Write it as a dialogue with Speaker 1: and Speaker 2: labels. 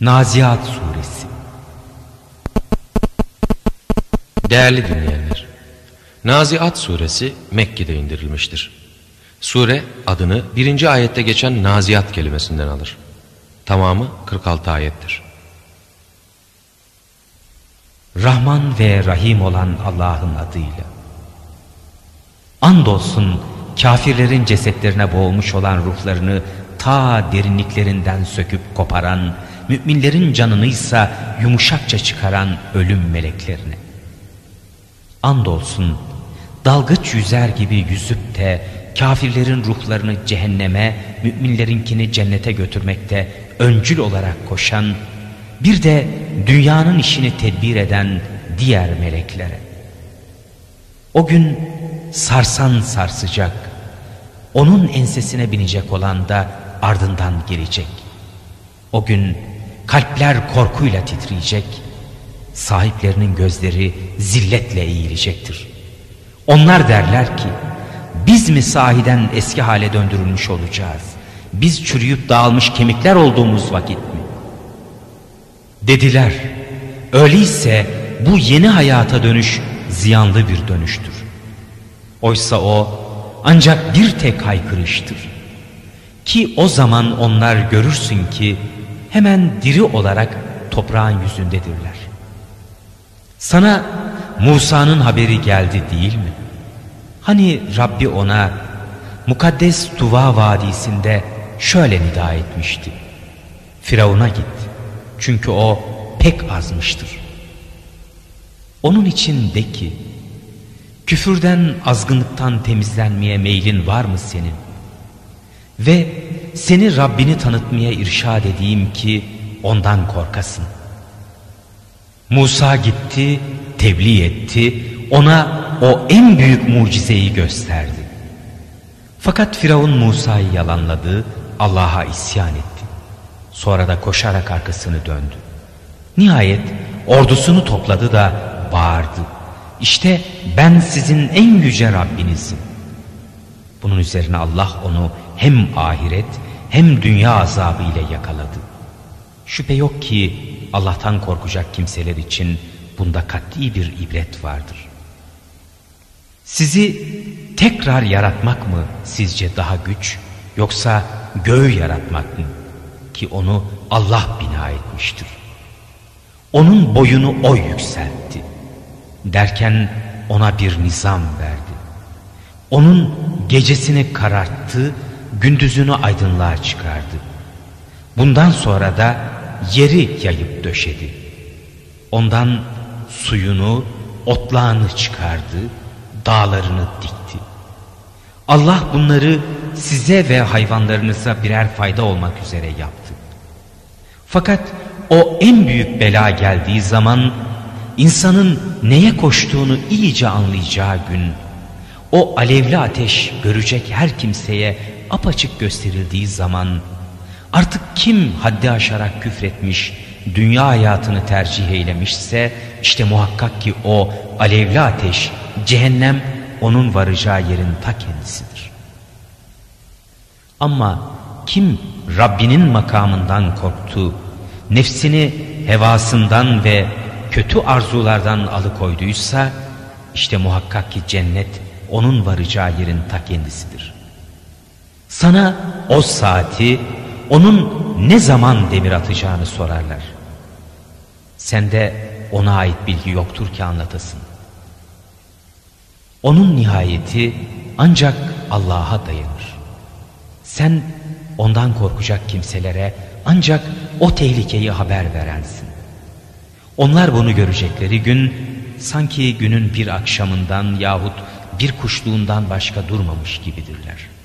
Speaker 1: Naziat Suresi
Speaker 2: Değerli dinleyenler, Naziat Suresi Mekke'de indirilmiştir. Sure adını birinci ayette geçen Naziat kelimesinden alır. Tamamı 46 ayettir.
Speaker 1: Rahman ve Rahim olan Allah'ın adıyla. Andolsun kafirlerin cesetlerine boğulmuş olan ruhlarını ta derinliklerinden söküp koparan, müminlerin canını ise yumuşakça çıkaran ölüm meleklerine. Andolsun dalgıç yüzer gibi yüzüp de kafirlerin ruhlarını cehenneme, müminlerinkini cennete götürmekte öncül olarak koşan, bir de dünyanın işini tedbir eden diğer meleklere. O gün sarsan sarsacak, onun ensesine binecek olan da ardından gelecek. O gün kalpler korkuyla titreyecek, sahiplerinin gözleri zilletle eğilecektir. Onlar derler ki, biz mi sahiden eski hale döndürülmüş olacağız? Biz çürüyüp dağılmış kemikler olduğumuz vakit mi? Dediler, öyleyse bu yeni hayata dönüş ziyanlı bir dönüştür. Oysa o ancak bir tek haykırıştır. Ki o zaman onlar görürsün ki hemen diri olarak toprağın yüzündedirler. Sana Musa'nın haberi geldi değil mi? Hani Rabbi ona mukaddes Tuva Vadisi'nde şöyle nida etmişti. Firavun'a git çünkü o pek azmıştır. Onun için de ki küfürden azgınlıktan temizlenmeye meylin var mı senin? Ve seni Rabbini tanıtmaya irşad edeyim ki ondan korkasın. Musa gitti, tebliğ etti, ona o en büyük mucizeyi gösterdi. Fakat Firavun Musa'yı yalanladı, Allah'a isyan etti. Sonra da koşarak arkasını döndü. Nihayet ordusunu topladı da bağırdı. İşte ben sizin en yüce Rabbinizim. Bunun üzerine Allah onu hem ahiret hem dünya azabı ile yakaladı. Şüphe yok ki Allah'tan korkacak kimseler için bunda katli bir ibret vardır. Sizi tekrar yaratmak mı sizce daha güç yoksa göğü yaratmak mı? Ki onu Allah bina etmiştir. Onun boyunu o yükseltti. Derken ona bir nizam verdi. Onun gecesini kararttı, gündüzünü aydınlığa çıkardı. Bundan sonra da yeri yayıp döşedi. Ondan suyunu, otlağını çıkardı, dağlarını dikti. Allah bunları size ve hayvanlarınıza birer fayda olmak üzere yaptı. Fakat o en büyük bela geldiği zaman insanın neye koştuğunu iyice anlayacağı gün o alevli ateş görecek her kimseye apaçık gösterildiği zaman artık kim haddi aşarak küfretmiş, dünya hayatını tercih eylemişse işte muhakkak ki o alevli ateş, cehennem onun varacağı yerin ta kendisidir. Ama kim Rabbinin makamından korktu, nefsini hevasından ve kötü arzulardan alıkoyduysa işte muhakkak ki cennet onun varacağı yerin ta kendisidir. Sana o saati onun ne zaman demir atacağını sorarlar. Sende ona ait bilgi yoktur ki anlatasın. Onun nihayeti ancak Allah'a dayanır. Sen ondan korkacak kimselere ancak o tehlikeyi haber verensin. Onlar bunu görecekleri gün sanki günün bir akşamından yahut bir kuşluğundan başka durmamış gibidirler.''